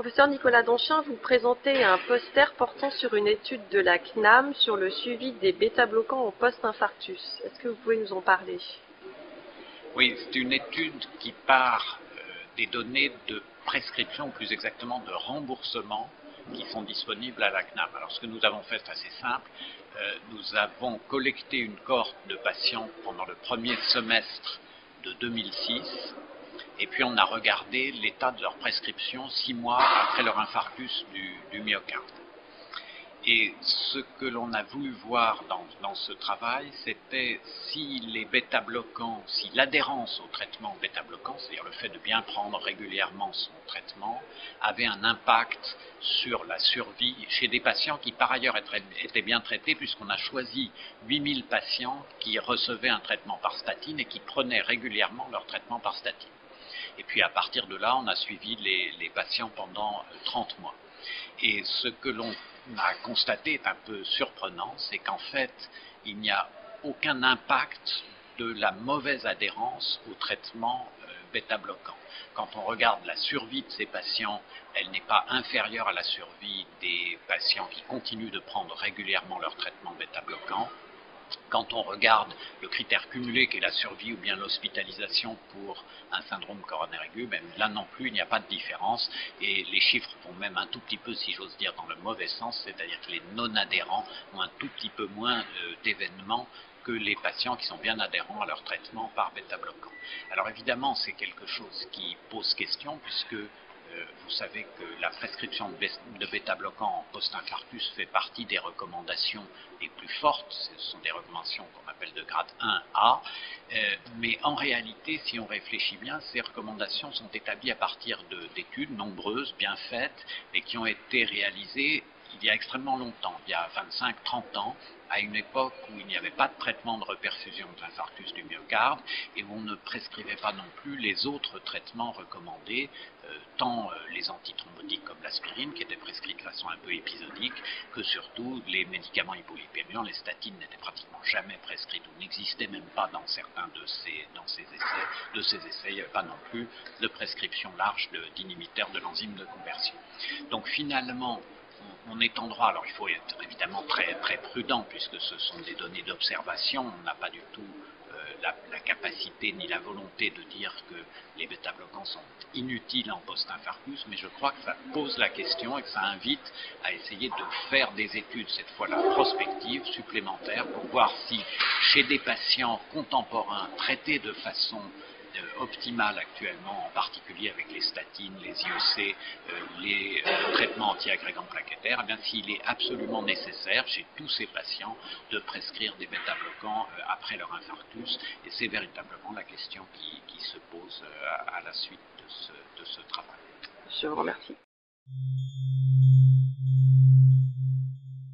Professeur Nicolas Donchien, vous présentez un poster portant sur une étude de la CNAM sur le suivi des bêta-bloquants au post-infarctus. Est-ce que vous pouvez nous en parler? Oui, c'est une étude qui part euh, des données de prescription, plus exactement de remboursement, qui sont disponibles à la CNAM. Alors ce que nous avons fait, c'est assez simple. Euh, nous avons collecté une cohorte de patients pendant le premier semestre de 2006 et puis on a regardé l'état de leur prescription six mois après leur infarctus du, myocarde. Et ce que l'on a voulu voir dans, ce travail, c'était si les bêta-bloquants, si l'adhérence au traitement bêta-bloquant, c'est-à-dire le fait de bien prendre régulièrement son traitement, avait un impact sur la survie chez des patients qui par ailleurs étaient bien traités, puisqu'on a choisi 8000 patients qui recevaient un traitement par statine et qui prenaient régulièrement leur traitement par statine. Et puis à partir de là, on a suivi les, patients pendant 30 mois. Et ce que l'on a constaté est un peu surprenant, c'est qu'en fait, il n'y a aucun impact de la mauvaise adhérence au traitement euh, bêta-bloquant. Quand on regarde la survie de ces patients, elle n'est pas inférieure à la survie des patients qui continuent de prendre régulièrement leur traitement bêta-bloquant quand on regarde le critère cumulé qui est la survie ou bien l'hospitalisation pour un syndrome coronaire aigu, même là non plus, il n'y a pas de différence. Et les chiffres vont même un tout petit peu, si j'ose dire, dans le mauvais sens, c'est-à-dire que les non-adhérents ont un tout petit peu moins euh, d'événements que les patients qui sont bien adhérents à leur traitement par bêta-bloquant. Alors évidemment, c'est quelque chose qui pose question puisque vous savez que la prescription de bêta-bloquants en post-infarctus fait partie des recommandations les plus fortes. Ce sont des recommandations qu'on appelle de grade 1A. Euh, mais en réalité, si on réfléchit bien, ces recommandations sont établies à partir d'études nombreuses, bien faites, et qui ont été réalisées il y a extrêmement longtemps, il y a 25-30 ans, à une époque où il n'y avait pas de traitement de reperfusion de l'infarctus du myocarde et où on ne prescrivait pas non plus les autres traitements recommandés, euh, tant euh, les antithrombotiques comme l'aspirine, qui étaient prescrits de façon un peu épisodique, que surtout les médicaments hypolipémiants, les statines n'étaient pratiquement jamais prescrites ou n'existaient même pas dans certains de ces, essais. De ces essais, il n'y avait pas non plus de prescription large d'inhibiteurs de, de l'enzyme de conversion. Donc finalement, on est en droit, alors il faut être évidemment très, très prudent puisque ce sont des données d'observation, on n'a pas du tout euh, la, capacité ni la volonté de dire que les bêta-bloquants sont inutiles en post-infarctus, mais je crois que ça pose la question et que ça invite à essayer de faire des études, cette fois-là prospectives, supplémentaires, pour voir si chez des patients contemporains traités de façon optimale actuellement, en particulier avec les statines, les IEC, euh, les euh, traitements anti-agrégants plaquettaires, eh bien s'il est absolument nécessaire chez tous ces patients de prescrire des bêta-bloquants après leur infarctus, et c'est véritablement la question qui, se pose à, la suite de ce travail. Je vous remercie.